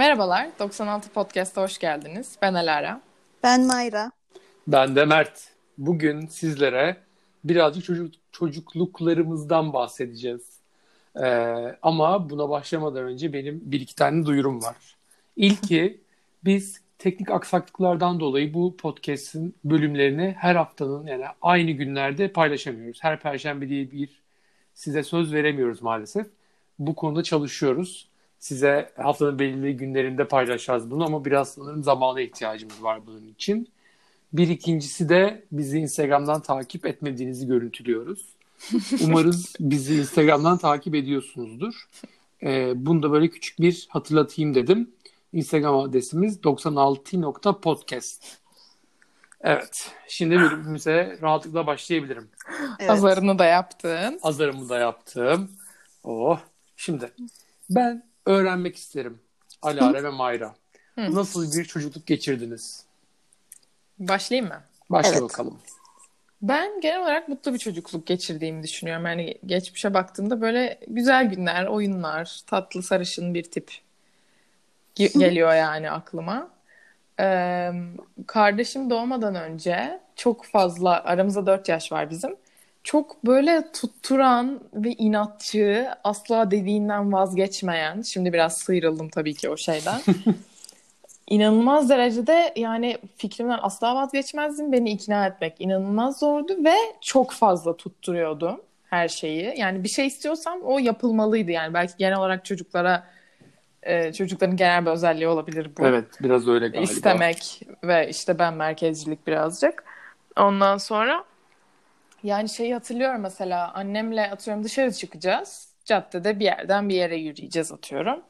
Merhabalar, 96 Podcast'a hoş geldiniz. Ben Alara. Ben Mayra. Ben de Mert. Bugün sizlere birazcık çocuk, çocukluklarımızdan bahsedeceğiz. Ee, ama buna başlamadan önce benim bir iki tane duyurum var. İlki biz teknik aksaklıklardan dolayı bu podcast'in bölümlerini her haftanın yani aynı günlerde paylaşamıyoruz. Her perşembe diye bir size söz veremiyoruz maalesef. Bu konuda çalışıyoruz. Size haftanın belirli günlerinde paylaşacağız bunu ama biraz sanırım zamana ihtiyacımız var bunun için. Bir ikincisi de bizi Instagram'dan takip etmediğinizi görüntülüyoruz. Umarız bizi Instagram'dan takip ediyorsunuzdur. Ee, bunu da böyle küçük bir hatırlatayım dedim. Instagram adresimiz 96.podcast. Evet. Şimdi bölümümüze rahatlıkla başlayabilirim. Evet. Azarını da yaptın. Azarımı da yaptım. Oh. Şimdi ben öğrenmek isterim. Alara ve Mayra. Hı. Nasıl bir çocukluk geçirdiniz? Başlayayım mı? Başla evet. bakalım. Ben genel olarak mutlu bir çocukluk geçirdiğimi düşünüyorum. Yani geçmişe baktığımda böyle güzel günler, oyunlar, tatlı sarışın bir tip geliyor yani aklıma. Ee, kardeşim doğmadan önce çok fazla, aramızda dört yaş var bizim. Çok böyle tutturan ve inatçı, asla dediğinden vazgeçmeyen, şimdi biraz sıyrıldım tabii ki o şeyden. inanılmaz derecede yani fikrimden asla vazgeçmezdim. Beni ikna etmek inanılmaz zordu ve çok fazla tutturuyordu her şeyi. Yani bir şey istiyorsam o yapılmalıydı yani. Belki genel olarak çocuklara e, çocukların genel bir özelliği olabilir bu. Evet biraz öyle galiba. İstemek ve işte ben merkezcilik birazcık. Ondan sonra yani şeyi hatırlıyorum mesela annemle atıyorum dışarı çıkacağız. Caddede bir yerden bir yere yürüyeceğiz atıyorum.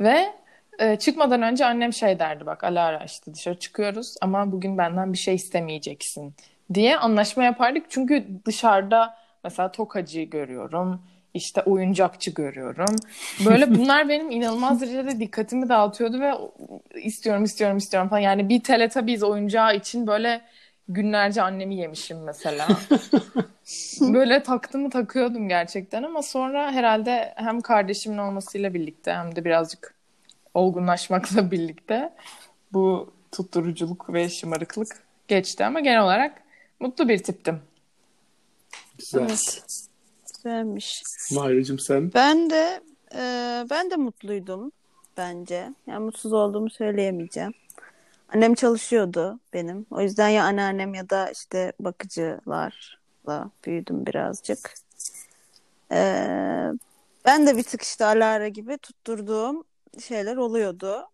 Ve e, çıkmadan önce annem şey derdi bak Alara işte dışarı çıkıyoruz ama bugün benden bir şey istemeyeceksin diye anlaşma yapardık. Çünkü dışarıda mesela tokacı görüyorum işte oyuncakçı görüyorum. Böyle bunlar benim inanılmaz derecede dikkatimi dağıtıyordu ve istiyorum istiyorum istiyorum falan. Yani bir Teletubbies oyuncağı için böyle günlerce annemi yemişim mesela. böyle taktımı takıyordum gerçekten ama sonra herhalde hem kardeşimin olmasıyla birlikte hem de birazcık olgunlaşmakla birlikte bu tutturuculuk ve şımarıklık geçti ama genel olarak mutlu bir tiptim. Güzel. Evet. Güzelmiş. Mahricim sen? Ben de e, ben de mutluydum bence. Yani mutsuz olduğumu söyleyemeyeceğim. Annem çalışıyordu benim. O yüzden ya anneannem ya da işte bakıcılarla büyüdüm birazcık. Ee, ben de bir tık işte Alara gibi tutturduğum şeyler oluyordu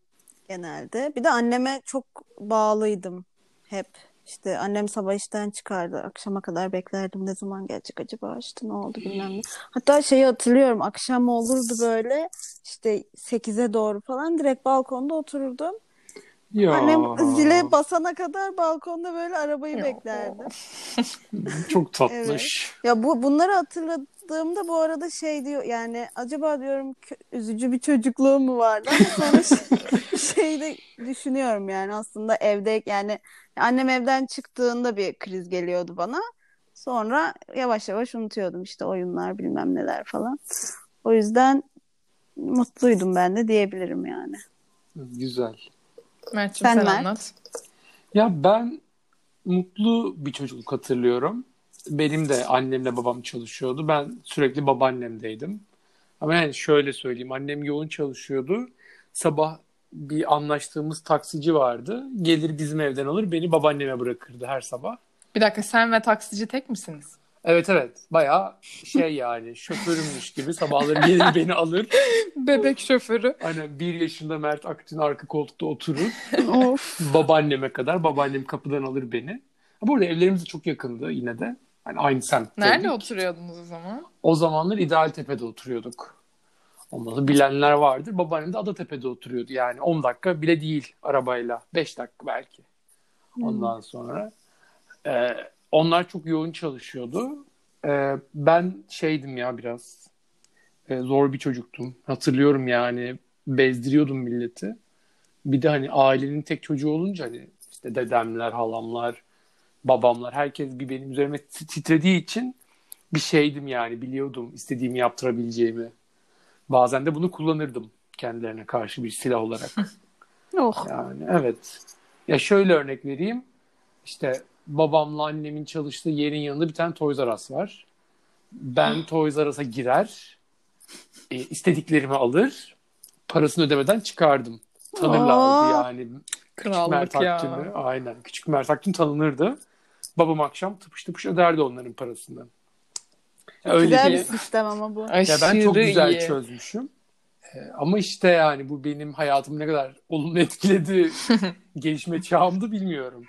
genelde. Bir de anneme çok bağlıydım hep. İşte annem sabah işten çıkardı. Akşama kadar beklerdim. Ne zaman gelecek acaba işte ne oldu bilmem ne. Hatta şeyi hatırlıyorum. Akşam olurdu böyle işte 8'e doğru falan direkt balkonda otururdum. Ya. Annem zile basana kadar balkonda böyle arabayı ya. beklerdi. Çok tatlış. Evet. Ya bu bunları hatırladığımda bu arada şey diyor yani acaba diyorum üzücü bir çocukluğum mu vardı ama sonra şey, şey de düşünüyorum yani aslında evde yani annem evden çıktığında bir kriz geliyordu bana. Sonra yavaş yavaş unutuyordum işte oyunlar bilmem neler falan. O yüzden mutluydum ben de diyebilirim yani. Güzel. Mert'cim sen, sen Mert. anlat. Ya ben mutlu bir çocukluk hatırlıyorum. Benim de annemle babam çalışıyordu. Ben sürekli babaannemdeydim. Ama yani şöyle söyleyeyim. Annem yoğun çalışıyordu. Sabah bir anlaştığımız taksici vardı. Gelir bizim evden alır beni babaanneme bırakırdı her sabah. Bir dakika sen ve taksici tek misiniz? Evet evet. Bayağı şey yani şoförümmüş gibi sabahları gelir beni alır. Bebek şoförü. Aynen bir yaşında Mert Aktin arka koltukta oturur. of. Babaanneme kadar. Babaannem kapıdan alır beni. Burada evlerimiz de çok yakındı yine de. Hani aynı semt. Nerede oturuyordunuz o zaman? O zamanlar İdealtepe'de oturuyorduk. Onları bilenler vardır. Babaannem de Adatepe'de oturuyordu. Yani 10 dakika bile değil arabayla. 5 dakika belki. Ondan hmm. sonra. Ee, onlar çok yoğun çalışıyordu. Ee, ben şeydim ya biraz e, zor bir çocuktum. Hatırlıyorum yani bezdiriyordum milleti. Bir de hani ailenin tek çocuğu olunca hani işte dedemler, halamlar, babamlar herkes bir benim üzerime titrediği için bir şeydim yani biliyordum istediğimi yaptırabileceğimi. Bazen de bunu kullanırdım. kendilerine karşı bir silah olarak. Oh. Yani evet. Ya şöyle örnek vereyim. İşte babamla annemin çalıştığı yerin yanında bir tane Toys R Us var. Ben Toys R Us'a girer, e, istediklerimi alır, parasını ödemeden çıkardım. Tanırlardı Aa. yani. Krallık Mert ya. Akgün'ü. Aynen. Küçük Mert Akgün tanınırdı. Babam akşam tıpış tıpış öderdi onların parasını. Ya öyle Güzel bir sistem ama bu. Aşırı ya ben çok güzel iyi. çözmüşüm. Ee, ama işte yani bu benim hayatımı ne kadar olumlu etkiledi gelişme çağımda bilmiyorum.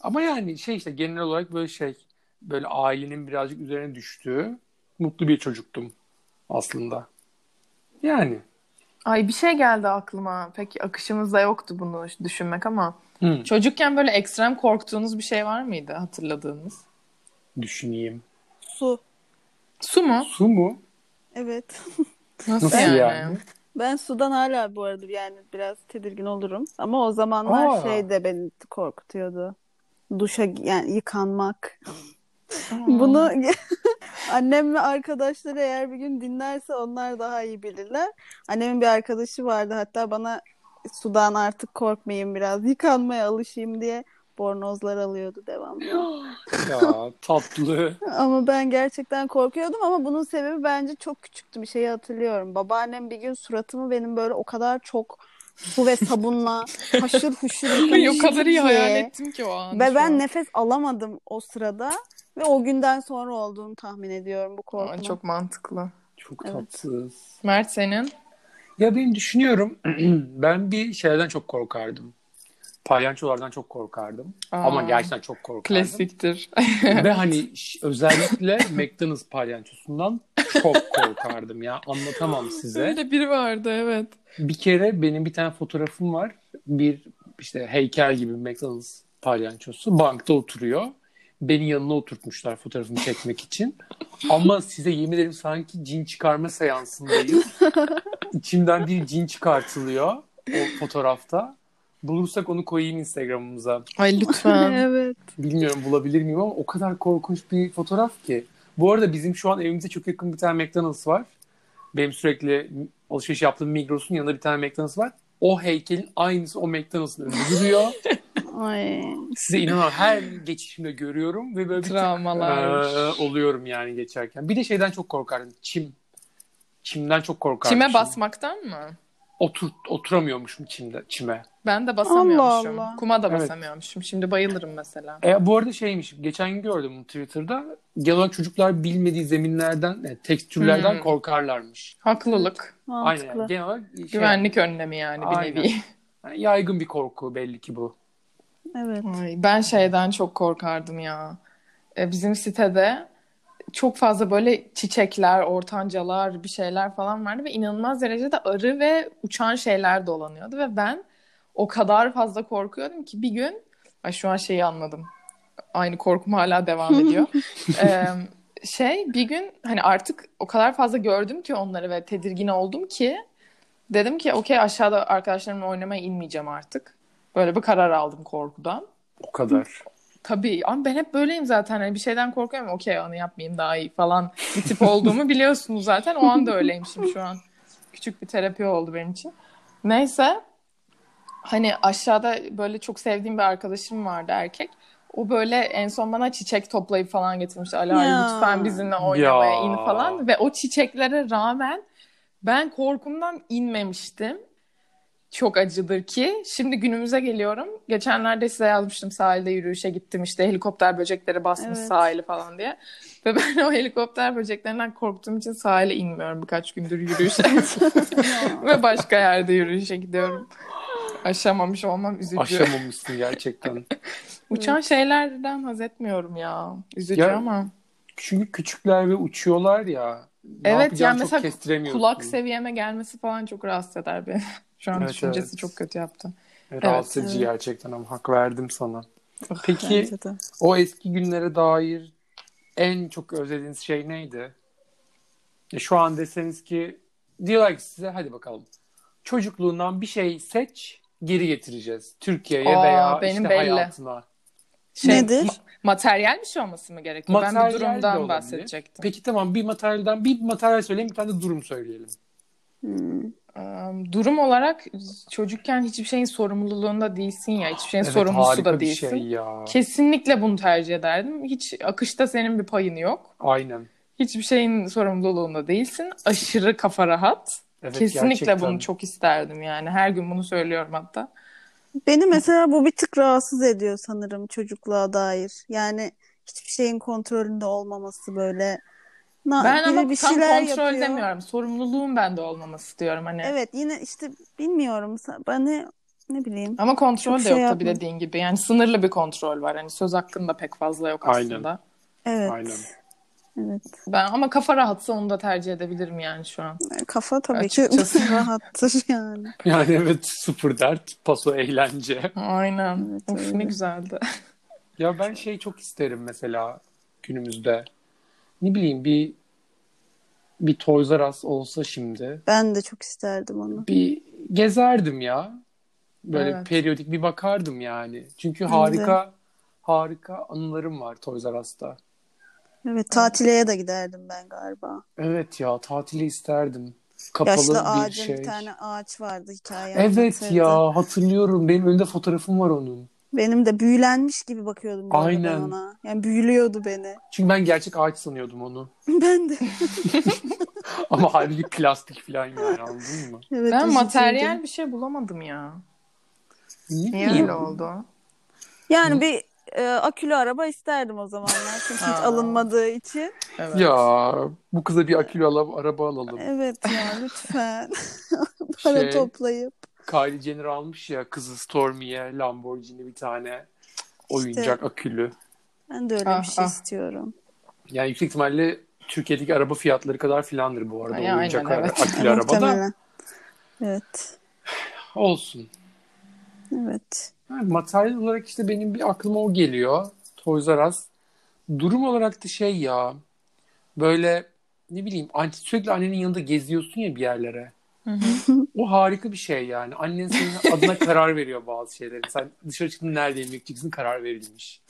Ama yani şey işte genel olarak böyle şey böyle ailenin birazcık üzerine düştüğü mutlu bir çocuktum aslında. Yani. Ay bir şey geldi aklıma. Peki akışımızda yoktu bunu düşünmek ama. Hı, Çocukken böyle ekstrem korktuğunuz bir şey var mıydı hatırladığınız? düşüneyim. Su. Su mu? Su mu? Evet. Nasıl, Nasıl yani? yani? Ben sudan hala bu arada yani biraz tedirgin olurum. Ama o zamanlar Aa. şey de beni korkutuyordu. Duşa yani yıkanmak. Bunu annem ve arkadaşları eğer bir gün dinlerse onlar daha iyi bilirler. Annemin bir arkadaşı vardı hatta bana sudan artık korkmayayım biraz yıkanmaya alışayım diye bornozlar alıyordu devamlı. Ya tatlı. Ama ben gerçekten korkuyordum ama bunun sebebi bence çok küçüktü bir şeyi hatırlıyorum. Babaannem bir gün suratımı benim böyle o kadar çok su ve sabunla haşır huşur Ay, o kadar iyi hayal ettim ki o an. Ve ben an. nefes alamadım o sırada ve o günden sonra olduğunu tahmin ediyorum bu Aa, korkunun. çok mantıklı. Çok Evet. tatsız. Mert senin? Ya ben düşünüyorum. ben bir şeylerden çok korkardım. Palyaçolardan çok korkardım. Aa, Ama gerçekten çok korkardım. Klasiktir. Ve hani özellikle McDonald's palyaçosundan çok korkardım ya. Anlatamam size. Öyle biri vardı evet. Bir kere benim bir tane fotoğrafım var. Bir işte heykel gibi McDonald's palyaçosu bankta oturuyor. Beni yanına oturtmuşlar fotoğrafımı çekmek için. Ama size yemin ederim sanki cin çıkarma seansındayız. İçimden bir cin çıkartılıyor o fotoğrafta. Bulursak onu koyayım Instagram'ımıza. Ay lütfen. Evet. Bilmiyorum bulabilir miyim ama o kadar korkunç bir fotoğraf ki. Bu arada bizim şu an evimize çok yakın bir tane McDonald's var. Benim sürekli alışveriş yaptığım Migros'un yanında bir tane McDonald's var. O heykelin aynısı o McDonald's'ın önünde duruyor. Ay. Size inanın her geçişimde görüyorum ve böyle bir Travmalar. eee, oluyorum yani geçerken. Bir de şeyden çok korkardım. Çim. Çimden çok korkardım. Çime Çim. basmaktan mı? Otur, oturamıyormuşum çimde, çime. Ben de basamıyormuşum. Allah Allah. Kuma da Evet. basamıyormuşum. Şimdi bayılırım mesela. E, bu arada şeymiş, geçen gün gördüm bunu Twitter'da. Genel olarak çocuklar bilmediği zeminlerden, e, tekstürlerden Hmm. korkarlarmış. Haklılık. Mantıklı. Aynen. Genel olarak şey, Güvenlik önlemi yani bir Aynen. nevi. yani yaygın bir korku belli ki bu. Evet. Ay, ben şeyden çok korkardım ya. E, bizim sitede çok fazla böyle çiçekler, ortancalar, bir şeyler falan vardı ve inanılmaz derecede arı ve uçan şeyler dolanıyordu ve ben o kadar fazla korkuyordum ki bir gün ay şu an şeyi anladım. Aynı korkum hala devam ediyor. Ee, şey bir gün hani artık o kadar fazla gördüm ki onları ve tedirgin oldum ki dedim ki okey aşağıda arkadaşlarımla oynamaya inmeyeceğim artık. Böyle bir karar aldım korkudan. O kadar. Tabii ama ben hep böyleyim zaten. Hani bir şeyden korkuyorum. Okey onu yapmayayım daha iyi falan bir tip olduğumu biliyorsunuz zaten. O anda öyleymişim şu an. Küçük bir terapi oldu benim için. Neyse. Hani aşağıda böyle çok sevdiğim bir arkadaşım vardı erkek. O böyle en son bana çiçek toplayıp falan getirmişti. Ala lütfen bizimle oynamaya Ya. in falan. Ve o çiçeklere rağmen ben korkumdan inmemiştim. Çok acıdır ki. Şimdi günümüze geliyorum. Geçenlerde size yazmıştım sahilde yürüyüşe gittim işte helikopter böcekleri basmış Evet. sahili falan diye. Ve ben o helikopter böceklerinden korktuğum için sahile inmiyorum birkaç gündür yürüyüşe. Ve başka yerde yürüyüşe gidiyorum. Aşamamış olmam üzücü. Aşamamışsın gerçekten. Uçan şeylerden haz etmiyorum ya. Üzücü Ya, ama. Çünkü küçükler ve uçuyorlar ya. Ne Evet yani çok mesela kulak seviyeme gelmesi falan çok rahatsız eder beni. Şu an Evet, düşüncesi evet. çok kötü yaptı. Rahatsız edici Evet. gerçekten ama hak verdim sana. Peki o eski günlere dair en çok özlediğiniz şey neydi? E, şu an deseniz ki diyorlar ki size hadi bakalım. Çocukluğundan bir şey seç geri getireceğiz. Türkiye'ye Aa, veya benim işte belli. hayatına. Şey, Nedir? ma- materyal bir şey olması mı gerekiyor? ben Materyal bir de durumdan bahsedecektim. Peki tamam bir materyalden bir materyal söyleyelim bir tane de durum söyleyelim. Hmm. Durum olarak çocukken hiçbir şeyin sorumluluğunda değilsin ya. Hiçbir şeyin Evet, sorumlusu da bir değilsin. şey ya. Kesinlikle bunu tercih ederdim. Hiç akışta senin bir payın yok. Aynen. Hiçbir şeyin sorumluluğunda değilsin. Aşırı kafa rahat. Evet, Kesinlikle gerçekten. bunu çok isterdim yani. Her gün bunu söylüyorum hatta. Beni mesela bu bir tık rahatsız ediyor sanırım çocukluğa dair. Yani hiçbir şeyin kontrolünde olmaması böyle. Na, Ben ama bir tam şeyler kontrol yapıyor. demiyorum. Sorumluluğun bende olmaması diyorum hani. Evet yine işte bilmiyorum. Bana ne bileyim. Ama kontrol Çok de şey yok tabii yapmadım. dediğin gibi. Yani sınırlı bir kontrol var. Hani söz hakkında pek fazla yok Aynen. aslında. Evet. Aynen. Evet. Ben ama kafa rahatsa onu da tercih edebilirim yani şu an. Kafa tabii Açıkçası. ki rahattır yani. Yani evet sıfır dert, paso eğlence. Aynen. Evet, of öyle. ne güzeldi. Ya ben şey çok isterim mesela günümüzde. Ne bileyim bir bir Toys R Us olsa şimdi. Ben de çok isterdim onu. Bir gezerdim ya. Böyle Evet. periyodik bir bakardım yani. Çünkü de. harika harika anılarım var Toys R Us'ta. Evet tatileye de giderdim ben galiba. Evet ya tatili isterdim. Kapalı Yaşlı bir ağacın şey. bir tane ağaç vardı hikaye Evet anlatırdı. ya hatırlıyorum. Benim önümde fotoğrafım var onun. Benim de büyülenmiş gibi bakıyordum Aynen. ona. Yani büyülüyordu beni. Çünkü ben gerçek ağaç sanıyordum onu. Ben de. Ama halbuki plastik falan yani anladın mı? Evet, Ben materyal bir şey bulamadım ya. Niye öyle oldu? Yani bir e, akülü araba isterdim o zamanlar. Çünkü hiç alınmadığı için. Evet. Ya bu kıza bir akülü araba alalım. Evet ya lütfen. Para Şey- toplayıp. Kylie Jenner almış ya kızı Stormy'ye Lamborghini bir tane oyuncak akülü. Ben de öyle Ah, bir şey ah. istiyorum. Yani yüksek ihtimalle Türkiye'deki araba fiyatları kadar filandır bu arada Ay, oyuncak aynen, evet. akülü araba da. Evet. Olsun. Evet. Yani materyal olarak işte benim bir aklıma o geliyor. Toys R Us. Durum olarak da şey ya böyle ne bileyim anti, sürekli annenin yanında geziyorsun ya bir yerlere. Hı hı. O harika bir şey yani. Annen senin adına karar veriyor bazı şeyleri. Sen dışarı çıktın nerede yemek yiyeceksin karar verilmiş.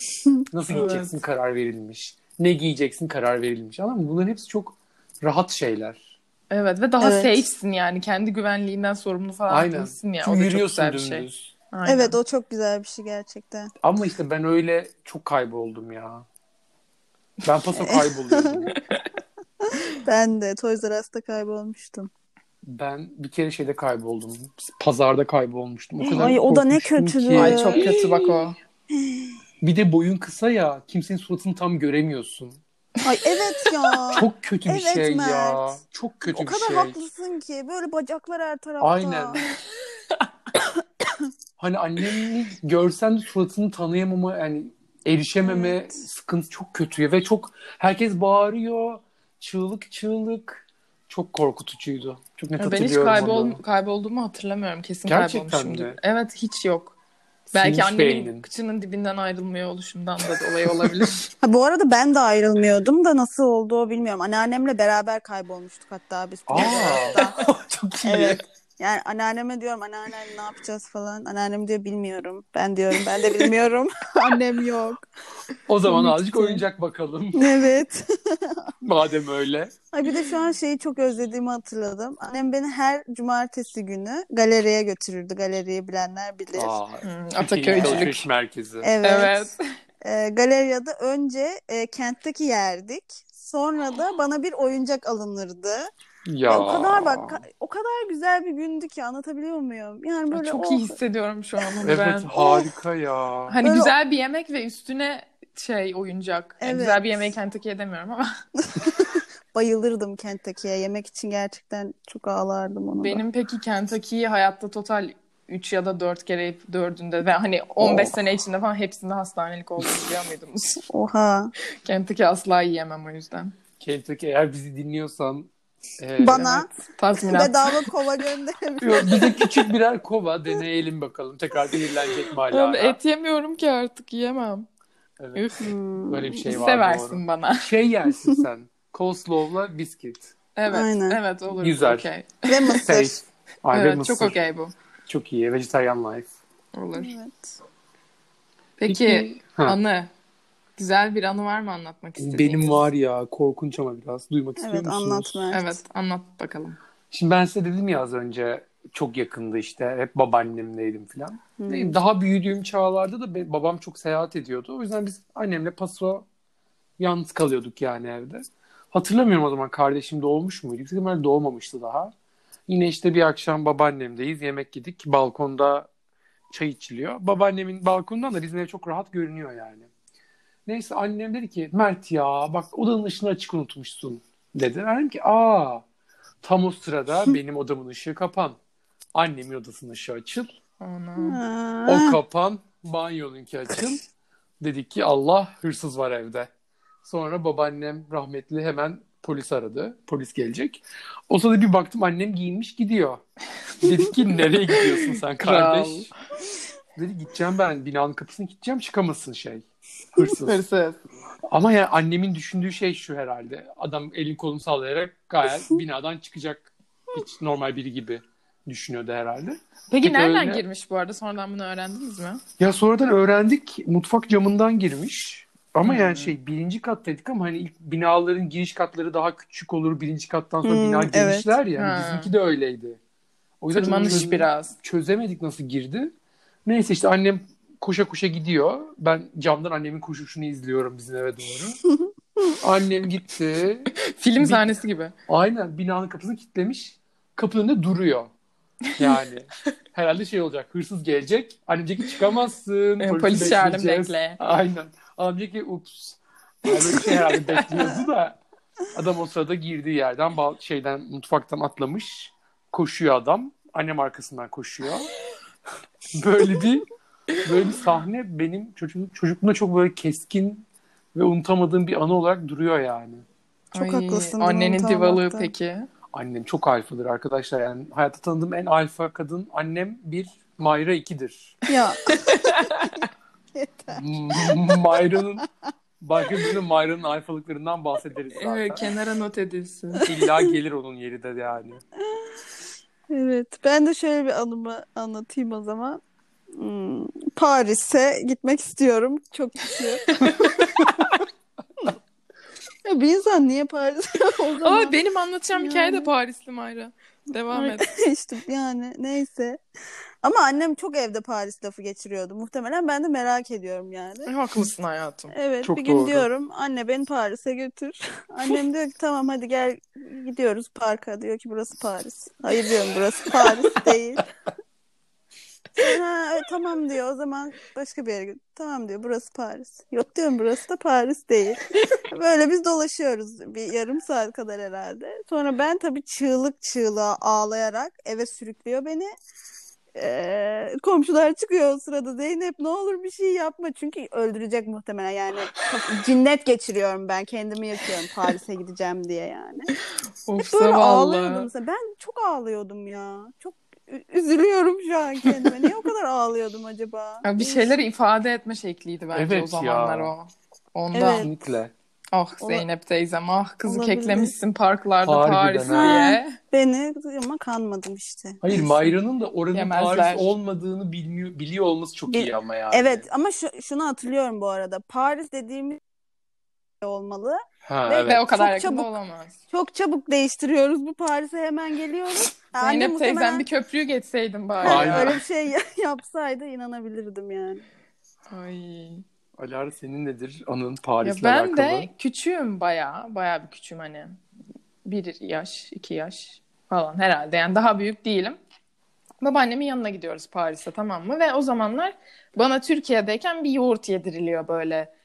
Nasıl Evet. giyeceksin karar verilmiş. Ne giyeceksin karar verilmiş. Anladın mı? Bunların hepsi çok rahat şeyler. Evet ve daha Evet. safe'sin yani. Kendi güvenliğinden sorumlu falan Aynen. değilsin ya. Çünkü O da çok yürüyorsun güzel bir şey. dümdüz. Aynen. Evet o çok güzel bir şey gerçekten. Ama işte ben öyle çok kayboldum ya. Ben paso kayboluyordum. Ben de Toys R Us'ta kaybolmuştum. Ben bir kere şeyde kayboldum. Pazarda kaybolmuştum. O kadar Ay, o da ne kötü. Ay çok kötü bak o. Bir de boyun kısa ya. Kimsenin suratını tam göremiyorsun. Ay evet ya. Çok kötü bir Evet, şey ya. Mert. Çok kötü o bir kadar şey. haklısın ki. Böyle bacaklar her tarafta. Aynen. Hani anneni görsen de suratını tanıyamama yani erişememe Evet. sıkıntı çok kötü ya ve çok herkes bağırıyor. Çığlık çığlık. Çok korkutucuydu. Çok net Ben hiç kaybol, onu. kaybolduğumu hatırlamıyorum. Kesin Gerçekten kaybolmuşumdur. mi? Evet hiç yok. Belki Sinmiş annemin beynin. kıçının dibinden ayrılmıyor oluşumdan da dolayı olabilir. Ha, bu arada ben de ayrılmıyordum da nasıl oldu bilmiyorum. Anneannemle beraber kaybolmuştuk hatta biz. Aa, çok iyi. Evet. Yani anneanneme diyorum anneanne ne yapacağız falan. Anneannem diyor bilmiyorum. Ben diyorum ben de bilmiyorum. Annem yok. O zaman Komikti. azıcık oyuncak bakalım. Evet. Madem öyle. Ay bir de şu an şeyi çok özlediğimi hatırladım. Annem beni her cumartesi günü galeriye götürürdü. Galeriyi bilenler bilir. Aa, Hmm, Ataköy'cülük. merkezi. Evet. Evet. E, galeriyada önce e, kentteki yerdik. Sonra da bana bir oyuncak alınırdı. Ya. Ya o kadar bak o kadar güzel bir gündü ki anlatabiliyor muyum? Yani böyle Çok oh, iyi hissediyorum şu an onu Evet ben. harika ya. Hani Böyle- güzel bir yemek ve üstüne şey oyuncak. Yani Evet. Güzel bir yemeği Kentucky'ye demiyorum ama bayılırdım Kentucky'ye. Yemek için gerçekten çok ağlardım onu da. benim peki Kentucky'yi hayatta total 3 ya da 4 kere dördünde ve hani 15 Oh. sene içinde falan hepsinde hastanelik olduğunu biliyor muydunuz? Oha. Kentucky asla yiyemem o yüzden. Kentucky eğer bizi dinliyorsan e, Bana Tazminat. bedava kova gönderebilir. Yok, bize küçük birer kova deneyelim bakalım. Tekrar zehirlenecek mi hala? Et yemiyorum ki artık yiyemem. Evet. Üf. Hmm. Böyle bir şey var Seversin doğru. bana. Şey yersin sen. Coleslaw'la biskit. Evet. Aynen. Evet olur. Güzel. Okey. Ve mısır. Safe. Ay, ve Evet mısır. çok okey bu. Çok iyi. Vegetarian life. Olur. Evet. Peki ha, anı. Güzel bir anı var mı anlatmak istediğiniz? benim var ya korkunç ama biraz. Duymak istiyor Evet musunuz? anlat Mert. Evet anlat bakalım. Şimdi ben size dedim ya az önce çok yakındı işte. Hep babaannemdeydim falan. Hmm. Daha büyüdüğüm çağlarda da babam çok seyahat ediyordu. O yüzden biz annemle paso yalnız kalıyorduk yani evde. Hatırlamıyorum o zaman kardeşim doğmuş muydu? Yüksek ihtimalle doğmamıştı daha. Yine işte bir akşam babaannemdeyiz. Yemek yedik. Balkonda çay içiliyor. Babaannemin balkonundan da bizim ev çok rahat görünüyor yani. Neyse annem dedi ki Mert ya bak odanın ışığını açık unutmuşsun dedi. Ben dedim ki aa tam o sırada benim odamın ışığı kapan. Annemin odasının ışığı açıl. Ana. O kapan. Banyonunki açıl. Dedik ki Allah hırsız var evde. Sonra babaannem rahmetli hemen polis aradı. Polis gelecek. O sırada bir baktım annem giyinmiş gidiyor. Dedik ki nereye gidiyorsun sen kardeş? Dedi gideceğim ben binanın kapısına gideceğim çıkamazsın şey. Hırsız. Hırsız. Ama ya annemin düşündüğü şey şu herhalde. Adam elin kolunu sallayarak gayet binadan çıkacak. Hiç normal biri gibi düşünüyordu herhalde. Peki Peki nereden öyle- girmiş bu arada? Sonradan bunu öğrendiniz mi? Ya sonradan öğrendik mutfak camından girmiş. Ama Hmm. yani şey birinci kattaydık ama hani ilk binaların giriş katları daha küçük olur. Birinci kattan sonra Hmm, bina evet. genişler ya. Ha. Bizimki de öyleydi. O yüzden Tırmanış çöz- biraz. çözemedik nasıl girdi. Neyse işte annem koşa koşa gidiyor. Ben camdan annemin koşuşunu izliyorum bizim eve doğru. annem gitti. Film sahnesi gibi. Aynen binanın kapısını kilitlemiş. Kapının önünde duruyor. Yani herhalde şey olacak. Hırsız gelecek. Annem diyecek çıkamazsın. E, polis bekleyeceğiz. bekle. Aynen. Adam ki ups. Yani böyle şey herhalde bekliyordu da. Adam o sırada girdiği yerden bal- şeyden mutfaktan atlamış. Koşuyor adam. Annem arkasından koşuyor. Böyle bir böyle bir sahne benim çocuk, çocukluğumda çok böyle keskin ve unutamadığım bir anı olarak duruyor yani. Çok haklısın bunu Annenin divalığı peki. Annem çok alfadır arkadaşlar. Yani hayatta tanıdığım en alfa kadın annem bir, Mayra ikidir. Ya M- Mayra'nın başka birinin Mayra'nın alfalıklarından bahsederiz zaten. Evet kenara not edilsin. İlla gelir onun yeri de yani. evet. Ben de şöyle bir anımı anlatayım o zaman. Hmm, Paris'e gitmek istiyorum. Çok küçük. ya bir insan niye Paris'e o zaman? Ama benim anlatacağım hikaye de Yani. Parisli Mayra. Devam et. işte yani neyse. Ama annem çok evde Paris lafı geçiriyordu. Muhtemelen ben de merak ediyorum yani. Ay, Haklısın hayatım. Evet Çok bir gün doğru. diyorum anne beni Paris'e götür. Annem diyor ki tamam hadi gel gidiyoruz parka. Diyor ki burası Paris. Hayır diyorum burası Paris değil. Ha, tamam diyor o zaman başka bir yere götür. Tamam diyor burası Paris. Yok diyorum burası da Paris değil. Böyle biz dolaşıyoruz bir yarım saat kadar herhalde. Sonra ben tabii çığlık çığlığa ağlayarak eve sürüklüyor beni. Ee, komşular çıkıyor o sırada Zeynep ne olur bir şey yapma çünkü öldürecek muhtemelen yani cinnet geçiriyorum ben kendimi yakıyorum Paris'e gideceğim diye yani. Of Böyle ağlıyordum zavallı. mesela. ben çok ağlıyordum ya çok üzülüyorum şu an kendime niye o kadar ağlıyordum acaba? Ya bir şeyleri ifade etme şekliydi bence Evet o zamanlar ya. o. Ondan. Evet. Kesinlikle. Ah Ola- Zeynep teyzem ah kızı Olabilir. keklemişsin parklarda Harbiden Paris ha. diye. beni ama kanmadım işte. Hayır Mayra'nın da oranın Yemezler. Paris olmadığını bilmiyor, biliyor olması çok Bil- iyi ama yani. Evet ama şu, şunu hatırlıyorum bu arada Paris dediğimiz olmalı. Ha, Ve- evet. Ve o kadar Çok çabuk. olamaz. Çok çabuk değiştiriyoruz bu Paris'e hemen geliyoruz. Anne Zeynep muhtemelen- teyzem bir köprüyü geçseydin bari. Aynen. öyle bir şey yapsaydı inanabilirdim yani. Ay. Alara senin nedir anın Paris'le ben alakalı? de küçüğüm bayağı. Bayağı bir küçüğüm hani. Bir yaş, iki yaş falan herhalde. Yani daha büyük değilim. Babaannemin yanına gidiyoruz Paris'e tamam mı? Ve o zamanlar bana Türkiye'deyken bir yoğurt yediriliyor böyle.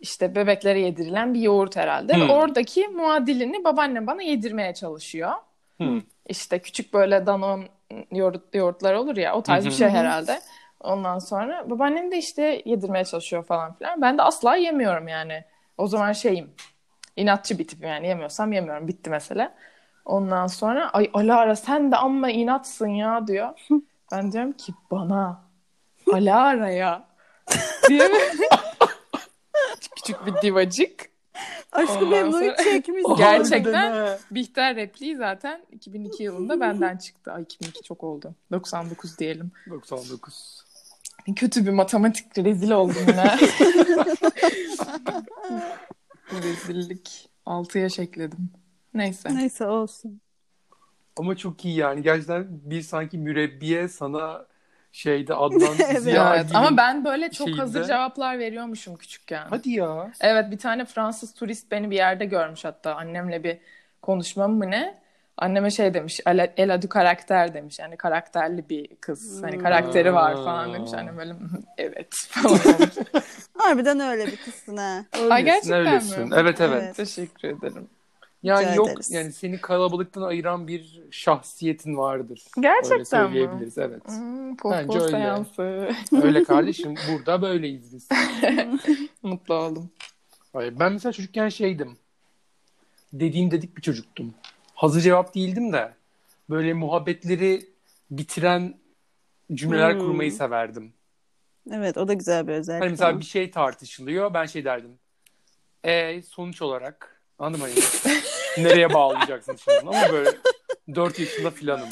İşte bebeklere yedirilen bir yoğurt herhalde. Hmm. oradaki muadilini babaannem bana yedirmeye çalışıyor. Hı. İşte küçük böyle danon yoğurt, yoğurtlar olur ya o tarz bir şey herhalde. Ondan sonra babaannem de işte yedirmeye çalışıyor falan filan. Ben de asla yemiyorum yani. O zaman şeyim inatçı bir tipim yani yemiyorsam yemiyorum bitti mesele. Ondan sonra ay Alara sen de amma inatsın ya diyor. Ben diyorum ki bana Alara ya diye küçük bir divacık. Aşkı Memnu'yu sonra- çekmiş. Gerçekten. Bihter repliği zaten 2002 yılında benden çıktı. Ay 2002 çok oldu. 99 diyelim. 99. Kötü bir matematik rezil oldum yine. Rezillik. 6 yaş ekledim. Neyse. Neyse olsun. Ama çok iyi yani. Gerçekten bir sanki mürebbiye sana şeyde Adnan Evet. Ziya Evet. gibi- Ama ben böyle çok şeyinde- hazır cevaplar veriyormuşum küçükken. Hadi ya. Evet bir tane Fransız turist beni bir yerde görmüş hatta annemle bir konuşmam mı ne? Anneme şey demiş "Elle- elle a du karakter demiş yani karakterli bir kız hani karakteri var falan demiş annem böyle evet falan. Harbiden öyle bir kızsın ha. Ay gerçekten öylesin. mi? Evet evet. Evet. Teşekkür ederim. Yani Rica yok ederiz. yani seni kalabalıktan ayıran bir şahsiyetin vardır. Öyle Gerçekten mi? söyleyebiliriz evet. Hmm, Bence Pospos öyle. seansı. Öyle kardeşim burada böyleyiz biz. Mutlu oldum. Hayır, ben mesela çocukken şeydim. Dediğim dedik bir çocuktum. Hazır cevap değildim de böyle muhabbetleri bitiren cümleler Hmm. kurmayı severdim. Evet o da güzel bir özellik. Hani mesela ama. bir şey tartışılıyor ben şey derdim. E sonuç olarak anladın mı? Nereye bağlayacaksın şimdi? Ama böyle 4 yaşında filanım.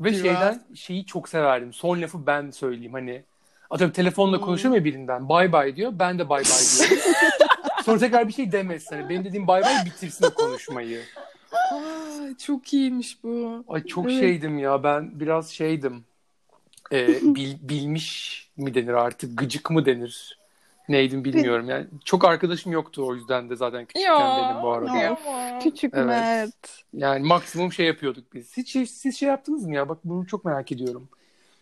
Ve Güzel. şeyden şeyi çok severdim. Son lafı ben söyleyeyim hani. Atıyorum telefonla konuşuyorum ya birinden. Bay bay diyor. Ben de bay bay diyorum. Sonra tekrar bir şey demesin. Hani benim dediğim bay bay bitirsin o konuşmayı. Ay, çok iyiymiş bu. Ay çok Evet. şeydim ya. Ben biraz şeydim. Ee, bil- bilmiş mi denir artık? Gıcık mı denir? Neydim bilmiyorum. Yani çok arkadaşım yoktu o yüzden de zaten küçükken benim bu arada. Ya. Küçük Evet. Mert. Yani maksimum şey yapıyorduk biz. Hiç hiç- siz şey yaptınız mı ya? Bak bunu çok merak ediyorum.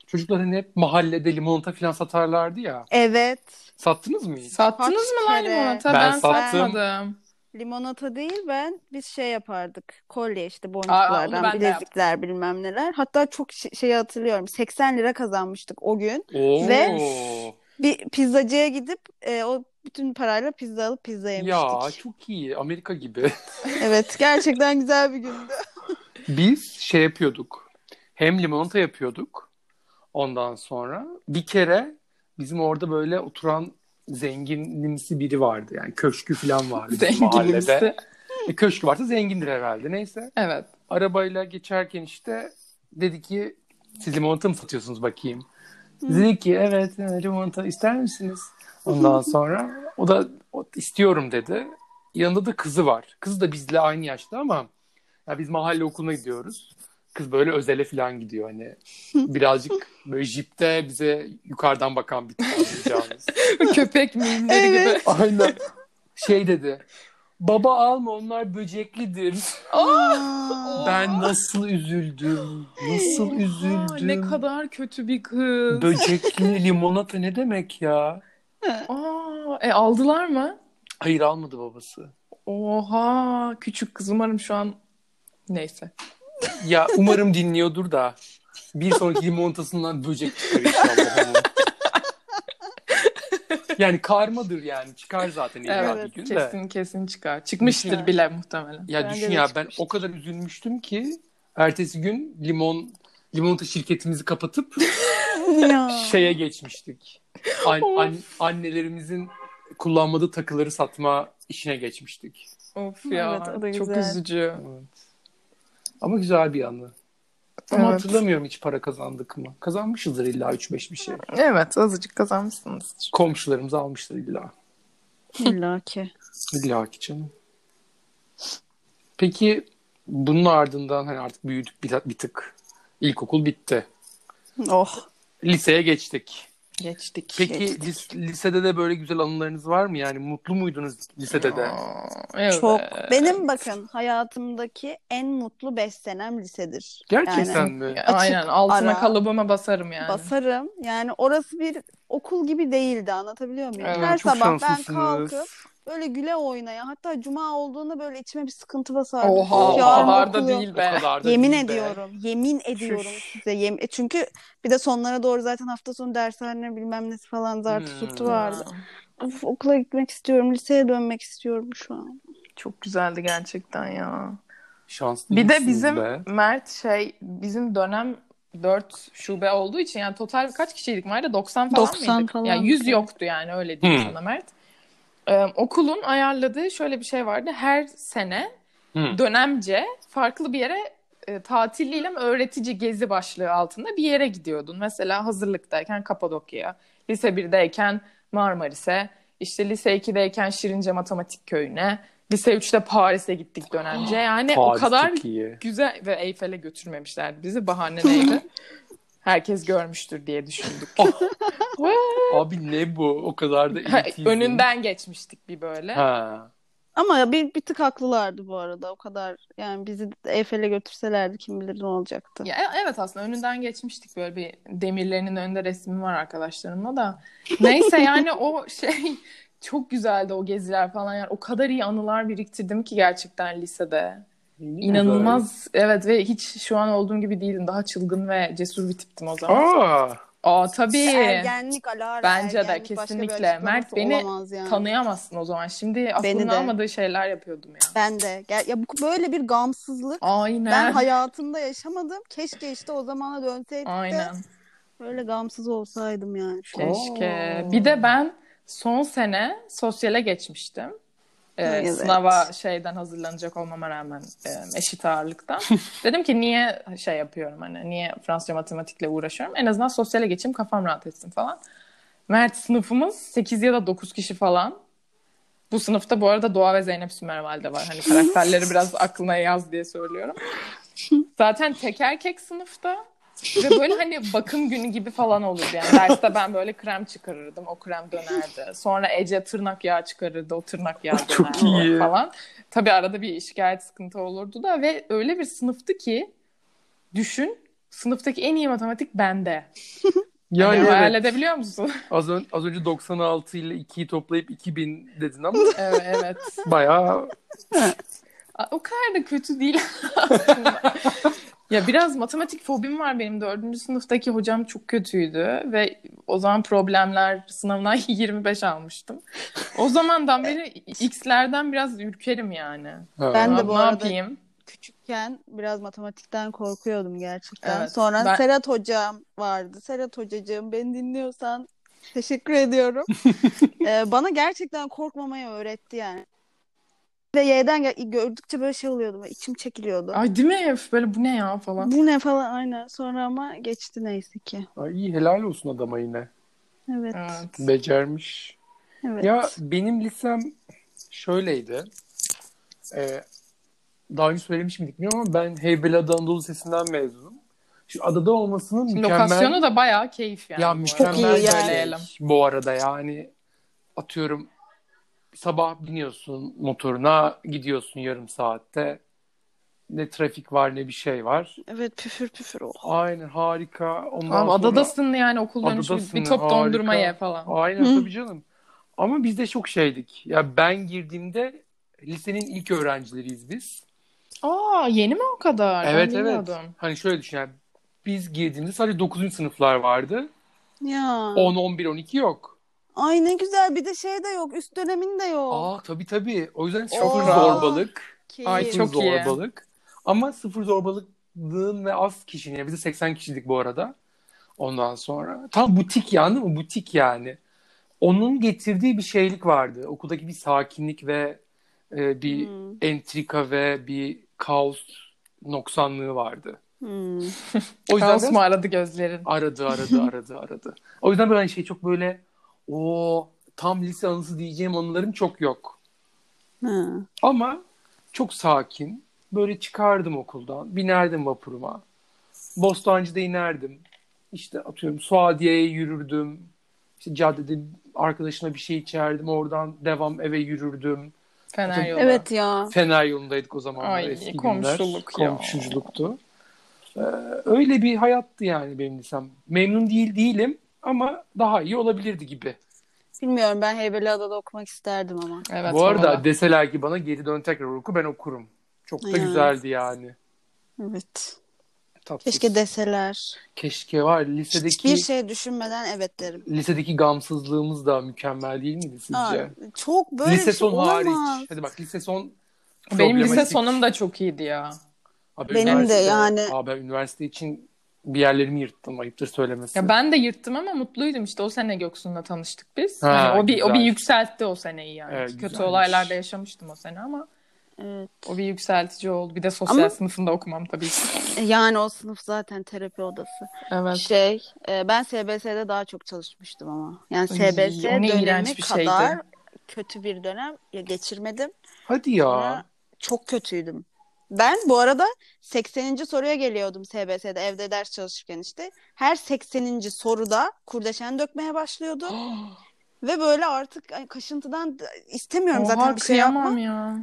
Çocuklar hani hep mahallede limonata falan satarlardı ya. Evet. Sattınız mı hiç? Sattınız mı lan limonata? Ben Ben, sattım. satmadım. Limonata değil ben biz şey yapardık. Kolye işte Aa, boncuklardan de bilezikler bilmem neler. Hatta çok şey, şeyi hatırlıyorum. 80 lira kazanmıştık o gün. Oo. Ve- Bir pizzacıya gidip e, o bütün parayla pizza alıp pizza yemiştik. Ya çok iyi. Amerika gibi. Evet gerçekten güzel bir gündü. Biz şey yapıyorduk. Hem limonata yapıyorduk. Ondan sonra bir kere bizim orada böyle oturan zenginlimsi biri vardı. Yani köşkü falan vardı mahallede. E, köşkü varsa zengindir herhalde. Neyse. Evet. arabayla geçerken işte dedi ki siz limonata mı satıyorsunuz bakayım. Biz Dedi ki evet evet, limonata ister misiniz? Ondan sonra o da o, istiyorum dedi. Yanında da kızı var. Kız da bizle aynı yaşta ama ya biz mahalle okuluna gidiyoruz. Kız böyle özele falan gidiyor hani. Birazcık böyle jipte bize yukarıdan bakan bir anlayacağınız. Köpek mimleri gibi. Aynen. Şey dedi. Baba alma onlar böceklidir. Aa, Ben nasıl üzüldüm. Nasıl Aa, üzüldüm. ne kadar kötü bir kız. Böcekli limonata ne demek ya? Aa, e aldılar mı? Hayır almadı babası. Oha küçük kız umarım şu an neyse. Ya umarım dinliyordur da bir sonraki limonatasından böcek çıkar inşallah. yani karmadır yani çıkar zaten illa Evet bir gün de. kesin kesin çıkar. Çıkmıştır Düşün. bile muhtemelen. Ya Bence düşün ya ben o kadar üzülmüştüm ki ertesi gün limon limonata şirketimizi kapatıp şeye geçmiştik. An- an- annelerimizin kullanmadığı takıları satma işine geçmiştik. Of ya Evet, o da çok güzel. üzücü. Evet. Ama güzel bir anı. Ama Evet. hatırlamıyorum hiç para kazandık mı? Kazanmışızdır illa 3-5 bir şey. Evet azıcık kazanmışsınız. Komşularımız almıştır illa. İlla ki. İlla ki canım. Peki bunun ardından hani artık büyüdük bir, bir tık. İlkokul bitti. Oh. Liseye geçtik. Geçtik. Peki Geçtik. lis- lisede de böyle güzel anılarınız var mı? Yani mutlu muydunuz lisede de? Aa, evet. Çok. Benim bakın hayatımdaki en mutlu 5 senem lisedir. Gerçekten Yani mi? Açık Aynen altına ara. kalıbıma basarım yani. basarım. Yani orası bir okul gibi değildi anlatabiliyor muyum? Evet, Her sabah ben kalkıp böyle güle oynaya hatta cuma olduğunda böyle içime bir sıkıntı basardı. Oha o kadar da değil be. kadar da Yemin değil be. ediyorum. Yemin ediyorum Şuş. size. Yem e çünkü bir de sonlara doğru zaten hafta sonu dershane bilmem nesi falan zartı Hmm. surtu vardı. Of, okula gitmek istiyorum. Liseye dönmek istiyorum şu an. Çok güzeldi gerçekten ya. Şanslı Bir de bizim be. Mert şey bizim dönem 4 şube olduğu için yani total kaç kişiydik Mert'e 90 falan 90 mıydık? falan. Yani 100 yoktu yani öyle diyeyim Hmm. sana Mert. Ee, okulun ayarladığı şöyle bir şey vardı. Her sene Hı. dönemce farklı bir yere e, tatilliyle öğretici gezi başlığı altında bir yere gidiyordun. Mesela hazırlıktayken Kapadokya'ya, lise 1'deyken Marmaris'e, işte lise 2'deyken Şirince Matematik Köyü'ne, Lise 3'te Paris'e gittik dönemce. Yani o Paris kadar çok iyi. güzel ve Eyfel'e götürmemişlerdi bizi. Bahane neydi? Herkes görmüştür diye düşündük. Abi ne bu? O kadar da Ha. Önünden geçmiştik bir böyle. Ha. Ama bir, bir tık haklılardı bu arada. O kadar yani bizi Eyfel'e götürselerdi kim bilir ne olacaktı. Ya, e- evet aslında önünden geçmiştik böyle bir demirlerinin önünde resmi var arkadaşlarımla da. Neyse yani o şey çok güzeldi o geziler falan yani o kadar iyi anılar biriktirdim ki gerçekten lisede. İnanılmaz evet ve hiç şu an olduğum gibi değildim. Daha çılgın ve cesur bir tiptim o zaman. Aa, Aa tabii. Ergenlik, alara, Bence de ergenlik bir kesinlikle. Mert beni yani. Tanıyamazsın o zaman. Şimdi de. almadığı şeyler yapıyordum ya. Ben de. Gel, ya bu böyle bir gamsızlık Aynen. ben hayatımda yaşamadım. Keşke işte o zamana dönseydik de Aynen. böyle gamsız olsaydım yani. Keşke. Oo. Bir de ben son sene sosyale geçmiştim. Ee, Evet. Sınava şeyden hazırlanacak olmama rağmen e, eşit ağırlıktan. Dedim ki niye şey yapıyorum hani niye Fransızca matematikle uğraşıyorum? En azından sosyale geçeyim kafam rahat etsin falan. Mert sınıfımız 8 ya da 9 kişi falan. Bu sınıfta bu arada Doğa ve Zeynep Sümerval'de var. Hani karakterleri biraz aklına yaz diye söylüyorum. Zaten tek erkek sınıfta. Ve böyle hani bakım günü gibi falan olurdu yani. Derste ben böyle krem çıkarırdım. O krem dönerdi. Sonra Ece tırnak yağı çıkarırdı. O tırnak yağı dönerdi Çok iyi. falan. Tabii arada bir şikayet sıkıntı olurdu da ve öyle bir sınıftı ki düşün sınıftaki en iyi matematik bende. yani Hani hayal evet. edebiliyor musun? Az, ön- az önce 96 ile 2'yi toplayıp 2000 dedin ama evet, evet. bayağı O kadar da kötü değil aslında. Ya biraz matematik fobim var benim. Dördüncü sınıftaki hocam çok kötüydü ve o zaman problemler sınavından 25 almıştım. O zamandan beri X'lerden biraz ürkerim yani. Ha. Ben de Ne bu arada yapayım? küçükken biraz matematikten korkuyordum gerçekten. Evet, Sonra ben- Serhat hocam vardı. Serhat hocacığım beni dinliyorsan teşekkür ediyorum. Ee, bana gerçekten korkmamayı öğretti yani. Ve Y'den gördükçe böyle şey oluyordum. böyle içim çekiliyordu. Ay değil mi? Böyle bu ne ya falan. Bu ne falan aynen. Sonra ama geçti neyse ki. Ay, iyi helal olsun adama yine. Evet. Evet. Becermiş. Evet. Ya benim lisem şöyleydi. Ee, daha önce söylemiş miydik bilmiyorum ama ben Heybeliada Anadolu Lisesi'nden mezunum. Şu adada olmasının Şimdi mükemmel... Lokasyonu da bayağı keyif yani. ya mükemmel. Çok iyi yani. Şey bu arada yani atıyorum sabah biniyorsun motoruna gidiyorsun yarım saatte ne trafik var ne bir şey var. Evet püfür püfür oh. Aynen harika. Ondan Abi sonra- adadasın yani okul dönüşü bir top harika. dondurma ye falan. Aynen tabii canım. Ama biz de çok şeydik. Ya ben girdiğimde lisenin ilk öğrencileriyiz biz. Aa yeni mi o kadar? Ben Evet evet. bilmiyordum. Hani şöyle düşün yani biz girdiğimizde sadece 9. sınıflar vardı. Ya. 10, 11, 12 yok. Ay ne güzel bir de şey de yok. Üst dönemin de yok. Aa tabii tabii. O yüzden sıfır Oo. zorbalık. Keyif. Ay, Sıfır çok iyi. zorbalık. Ama sıfır zorbalıklığın ve az kişinin. Yani biz de 80 kişilik bu arada. Ondan sonra. Tam butik yani değil mi? Butik yani. Onun getirdiği bir şeylik vardı. Okuldaki bir sakinlik ve e, bir Hmm. entrika ve bir kaos noksanlığı vardı. Hmm. O yüzden Kaos mu aradı gözlerin? aradı aradı aradı aradı. O yüzden böyle hani şey çok böyle o tam lise anısı diyeceğim anılarım çok yok. Ha. Ama çok sakin. Böyle çıkardım okuldan. Binerdim vapuruma. Bostancı'da inerdim. İşte atıyorum Suadiye'ye yürürdüm. İşte caddede arkadaşına bir şey içerdim. Oradan devam eve yürürdüm. Fener yolu. Evet ya. Fener yolundaydık o zamanlar Ay, eski komşuluk günler. ya. Komşuculuktu. Ee, öyle bir hayattı yani benim lisem. Memnun değil değilim ama daha iyi olabilirdi gibi. Bilmiyorum ben Heybeliada'da okumak isterdim ama. Evet, Bu arada valla. deseler ki bana geri dön tekrar oku ben okurum. Çok da Evet. güzeldi yani. Evet. Tatsız. Keşke deseler. Keşke var. Lisedeki Hiçbir şey düşünmeden evet derim. lisedeki gamsızlığımız da mükemmel değil miydi sizce? Aa, çok böyle lise bir şey son hariç. olamaz. Hadi bak lise son Benim lise sonum da çok iyiydi ya. Abi Benim de yani. Abi ben üniversite için bir yerlerimi yırttım ayıptır söylemesi. Ya ben de yırttım ama mutluydum işte o sene Göksu'nla tanıştık biz. Ha, Hani o bir o bir güzel. yükseltti o seneyi yani. Evet, Kötü güzelmiş. olaylar da yaşamıştım o sene ama Evet. o bir yükseltici oldu. Bir de sosyal Ama- sınıfında okumam tabii ki. Yani o sınıf zaten terapi odası. Evet. Şey, e, ben SBS'de daha çok çalışmıştım ama. Yani Ay, SBS ne dönemi bir şeydi. kadar kötü bir dönem geçirmedim. Hadi ya. Sonra çok kötüydüm. Ben bu arada 80. soruya geliyordum SBS'de evde ders çalışırken işte. Her 80. soruda kurdeşen dökmeye başlıyordu. Ve böyle artık kaşıntıdan da- istemiyorum Oha, zaten bir şey kıyamam ya.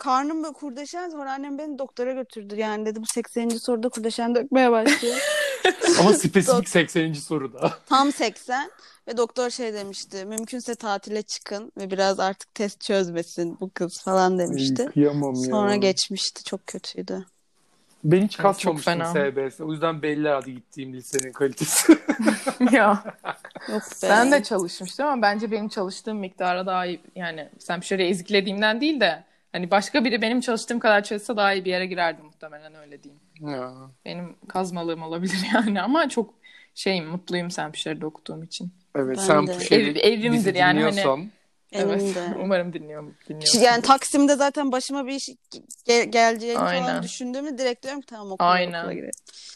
Karnım böyle kurdeşen sonra annem beni doktora götürdü. Yani dedi bu 80. soruda kurdeşen dökmeye başlıyor. Ama spesifik 80. soruda. Tam 80 ve doktor şey demişti. Mümkünse tatile çıkın ve biraz artık test çözmesin bu kız falan demişti. Ay, kıyamam ya. Sonra geçmişti. Çok kötüydü. Ben hiç kasmamıştım. SBS. O yüzden belli hadi gittiğim lisenin kalitesi. ya. Yok be. Ben de çalışmıştım ama bence benim çalıştığım miktara daha iyi yani sen şöyle eziklediğimden değil de hani başka biri benim çalıştığım kadar çalışsa daha iyi bir yere girerdim muhtemelen öyle diyeyim. ya. Benim kazmalığım olabilir yani ama çok şeyim mutluyum Semşehir'de okuduğum için. Evet Ben sen bu Ev- evrimdir bizi yani hani- dinliyorsan evet. Umarım dinliyorum. dinliyorsun. Yani Taksim'de zaten başıma bir iş ge- geleceğini Aynen. falan düşündüğümde direkt diyorum ki tamam okula, Aynen. okula girelim.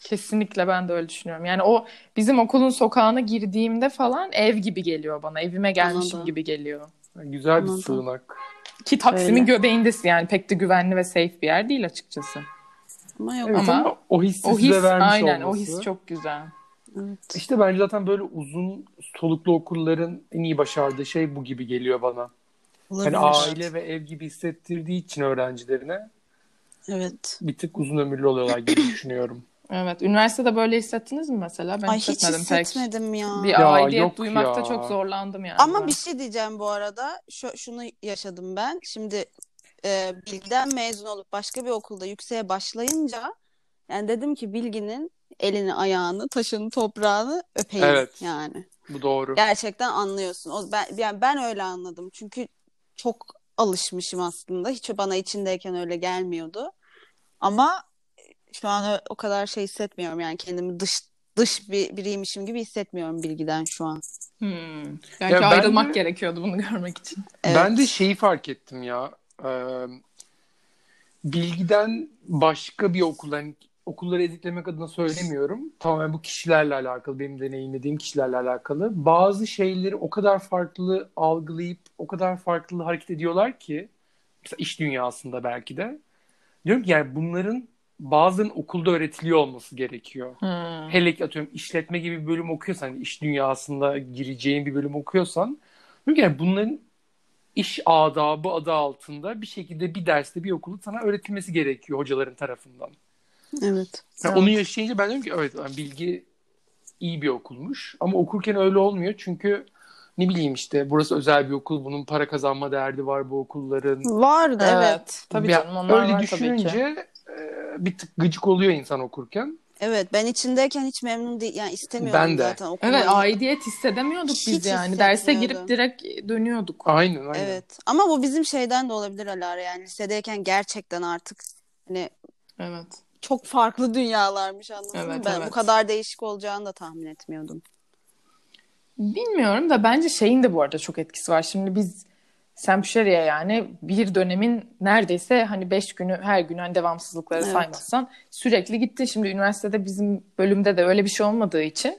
Kesinlikle ben de öyle düşünüyorum. Yani o bizim okulun sokağına girdiğimde falan ev gibi geliyor bana. Evime gelmişim Anladım. gibi geliyor. Güzel bir Anladım. sığınak. Ki Taksim'in Öyle. göbeğindesin yani pek de güvenli ve safe bir yer değil açıkçası. Ama yok. Evet Ama ama, o hissi O size his vermiş aynen o olması. his çok güzel. Evet. İşte bence zaten böyle uzun soluklu okulların en iyi başardığı şey bu gibi geliyor bana. Olabilir. Hani aile ve ev gibi hissettirdiği için öğrencilerine Evet. bir tık uzun ömürlü oluyorlar gibi düşünüyorum. Evet. Üniversitede böyle hissettiniz mi mesela? Ben Ay hiç hissetmedim pek. hissetmedim ya. Bir Ya aidiyet yok duymakta ya. çok zorlandım yani. Ama ben. bir şey diyeceğim bu arada. Şu, şunu yaşadım ben. Şimdi e, Bilgi'den mezun olup başka bir okulda yükseğe başlayınca yani dedim ki Bilgi'nin elini, ayağını, taşını, toprağını öpeyim Evet. yani. Bu doğru. Gerçekten anlıyorsun. O ben yani ben öyle anladım. Çünkü çok alışmışım aslında. Hiç bana içindeyken öyle gelmiyordu. Ama şu an o kadar şey hissetmiyorum. Yani kendimi dış dış bir biriymişim gibi hissetmiyorum Bilgi'den şu an. Hmm. Ya Belki ben ayrılmak de- gerekiyordu bunu görmek için. Evet. Ben de şeyi fark ettim ya. Ee, bilgiden başka bir okuldan hani okulları eziklemek adına söylemiyorum. Tamamen bu kişilerle alakalı, benim deneyimlediğim kişilerle alakalı. Bazı şeyleri o kadar farklı algılayıp o kadar farklı hareket ediyorlar ki mesela iş dünyasında belki de. Diyorum ki yani bunların bazılarının okulda öğretiliyor olması gerekiyor. Hmm. Hele ki atıyorum işletme gibi bir bölüm okuyorsan, hani iş dünyasında gireceğin bir bölüm okuyorsan, yani bunların iş adabı adı altında bir şekilde bir derste bir okulun sana öğretilmesi gerekiyor hocaların tarafından. Evet. Yani Evet. Onu yaşayınca ben diyorum ki evet yani bilgi iyi bir okulmuş ama okurken öyle olmuyor çünkü ne bileyim işte burası özel bir okul bunun para kazanma derdi var bu okulların. Vardı evet. Evet. Tabii canım onlar öyle var tabii ki. Düşününce e, bir tık gıcık oluyor insan okurken. Evet ben içindeyken hiç memnun değil yani istemiyordum Ben de. zaten okumayı. Evet aidiyet hissedemiyorduk Hiç biz yani. Derse girip direkt dönüyorduk. Aynen aynen. Evet. Ama bu bizim şeyden de olabilir Alara yani lisedeyken gerçekten artık hani Evet. çok farklı dünyalarmış anladın mı? Evet, Ben evet. bu kadar değişik olacağını da tahmin etmiyordum. Bilmiyorum da bence şeyin de bu arada çok etkisi var. Şimdi biz Semşeriye yani bir dönemin neredeyse hani beş günü her gün hani devamsızlıkları Evet. saymazsan sürekli gitti. Şimdi üniversitede bizim bölümde de öyle bir şey olmadığı için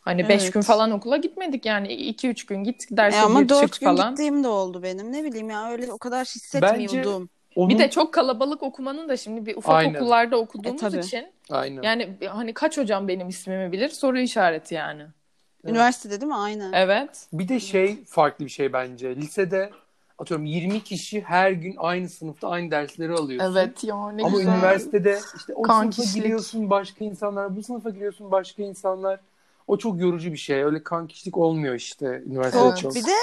hani beş Evet. gün falan okula gitmedik yani iki üç gün git derse E ama dört gün falan. gittiğim de oldu benim. Ne bileyim ya öyle o kadar hissetmiyordum. Onun... Bir de çok kalabalık okumanın da şimdi bir ufak Aynen. okullarda okuduğumuz E, tabii. için Aynen. yani hani kaç hocam benim ismimi bilir soru işareti yani. Üniversitede değil mi? Aynen. Evet. Bir de şey farklı bir şey bence. Lisede atıyorum 20 kişi her gün aynı sınıfta aynı dersleri alıyorsun. Evet ya ne Ama güzel. üniversitede işte o Kan sınıfa giriyorsun başka insanlar, bu sınıfa giriyorsun başka insanlar. O çok yorucu bir şey. Öyle kan kişilik olmuyor işte üniversitede Evet. çok. Bir de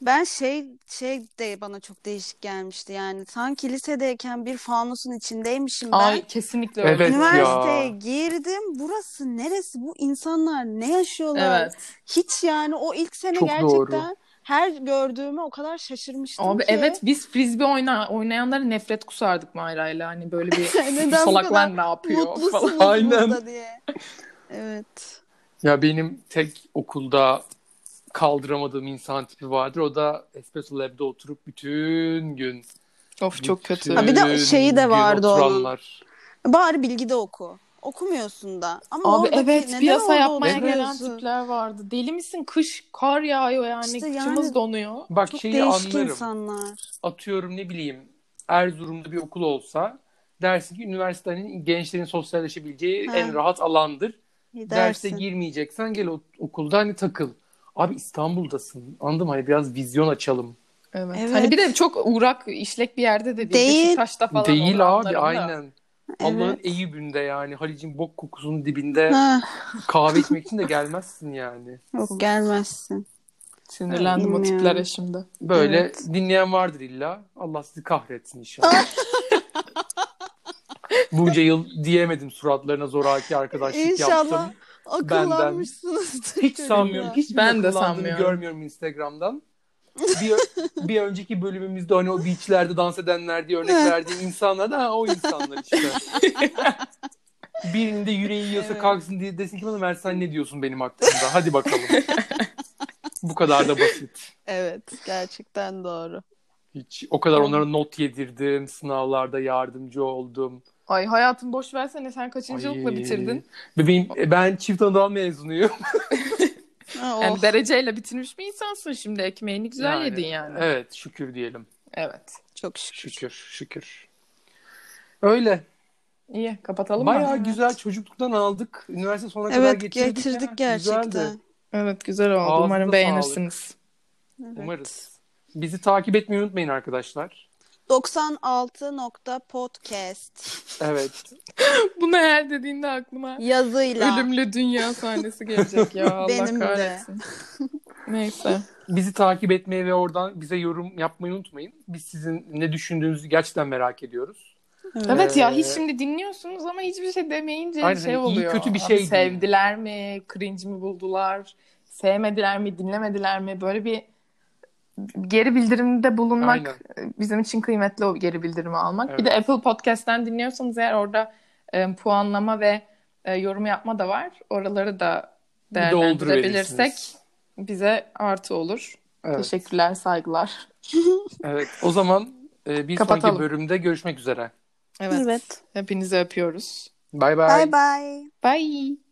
ben şey şey de bana çok değişik gelmişti yani sanki lisedeyken bir fanusun içindeymişim ben. Ay kesinlikle öyle. Evet Üniversiteye ya. girdim. Burası neresi? Bu insanlar ne yaşıyorlar? Evet. Hiç yani o ilk sene Çok gerçekten doğru. her gördüğüme o kadar şaşırmıştım Abi ki. evet biz frisbee oyna oynayanlara nefret kusardık Mayra'yla. Hani böyle bir salaklar ne yapıyor falan. Mutlusunuz Aynen. burada diye. Evet. Ya benim tek okulda kaldıramadığım insan tipi vardır. O da Espresso Lab'de oturup bütün gün Of çok kötü. Ha, bir de şeyi de vardı onun. oturanlar. Bari bilgide oku. okumuyorsun da. Ama Abi evet piyasa yapmaya gelen tipler vardı. Deli misin? Kış kar yağıyor yani. İşte yani- Kıçımız donuyor. Bak Çok şeyi değişik anlarım. insanlar. Atıyorum ne bileyim Erzurum'da bir okul olsa dersin ki üniversitenin gençlerin sosyalleşebileceği Ha. en rahat alandır. Derse Dersin. girmeyeceksen gel o- okulda hani takıl. Abi İstanbul'dasın. Anladın mı? Hani biraz vizyon açalım. Evet. Evet. Hani bir de çok uğrak işlek bir yerde de değil. Değil. Beşiktaş'ta falan Değil abi da. aynen. Allah'ın Evet. Eyüp'ünde yani Halic'in bok kokusunun dibinde Ha, kahve içmek için de gelmezsin yani. yok gelmezsin. Sinirlendim o Bilmiyorum. tiplere şimdi. Böyle Evet. dinleyen vardır illa. Allah sizi kahretsin inşallah. Bunca yıl diyemedim suratlarına zoraki arkadaşlık İnşallah yaptım. Akıllanmışsınızdır. Hiç sanmıyorum. Hiç Ben de sanmıyorum. görmüyorum Instagram'dan. Bir, bir önceki bölümümüzde hani o beachlerde dans edenler diye örnek verdiğim insanlar da ha, o insanlar işte. Birinin de yüreği yiyorsa Evet. kalksın diye desin ki bana Mert sen ne diyorsun benim hakkımda? Hadi bakalım. Bu kadar da basit. Evet gerçekten doğru. Hiç o kadar onlara not yedirdim, sınavlarda yardımcı oldum. Ay hayatım boş versene sen kaçıncı yılda bitirdin? Bebeğim e, ben çift anadal mezunuyum. Ha, Yani of. dereceyle bitirmiş bir insansın şimdi ekmeğini güzel Yani, yedin yani. Evet şükür diyelim. Evet. Çok şükür. Şükür şükür. Öyle. İyi kapatalım Bayağı mı? güzel çocukluktan aldık. Üniversite sonuna kadar Evet getirdik. getirdik ya. gerçekten. Güzeldi. Evet güzel oldu. Ağzına Umarım sağlık. beğenirsiniz. Evet. Umarız. Bizi takip etmeyi unutmayın arkadaşlar. 96.podcast Evet. Bunu her dediğinde aklıma yazıyla. ölümlü dünya sahnesi gelecek ya. Allah Benim de. kahretsin. Neyse. Bizi takip etmeyi ve oradan bize yorum yapmayı unutmayın. Biz sizin ne düşündüğünüzü gerçekten merak ediyoruz. Evet ya Ee, hiç şimdi dinliyorsunuz ama hiçbir şey demeyince Aynen, şey hani iyi, oluyor. kötü bir Abi şey değil. sevdiler mi? Cringe mi buldular? Sevmediler mi? Dinlemediler mi? Böyle bir geri bildirimde bulunmak bizim için kıymetli o geri bildirimi almak. Bir de Evet. Apple Podcast'ten dinliyorsanız eğer orada e, puanlama ve e, yorum yapma da var. Oraları da değerlendirebilirsek bize artı olur. Evet. Teşekkürler, saygılar. evet. O zaman e, bir Kapatalım. sonraki bölümde görüşmek üzere. Evet. Evet. Hepinizi öpüyoruz. Bay bay. Bye bye. Bye.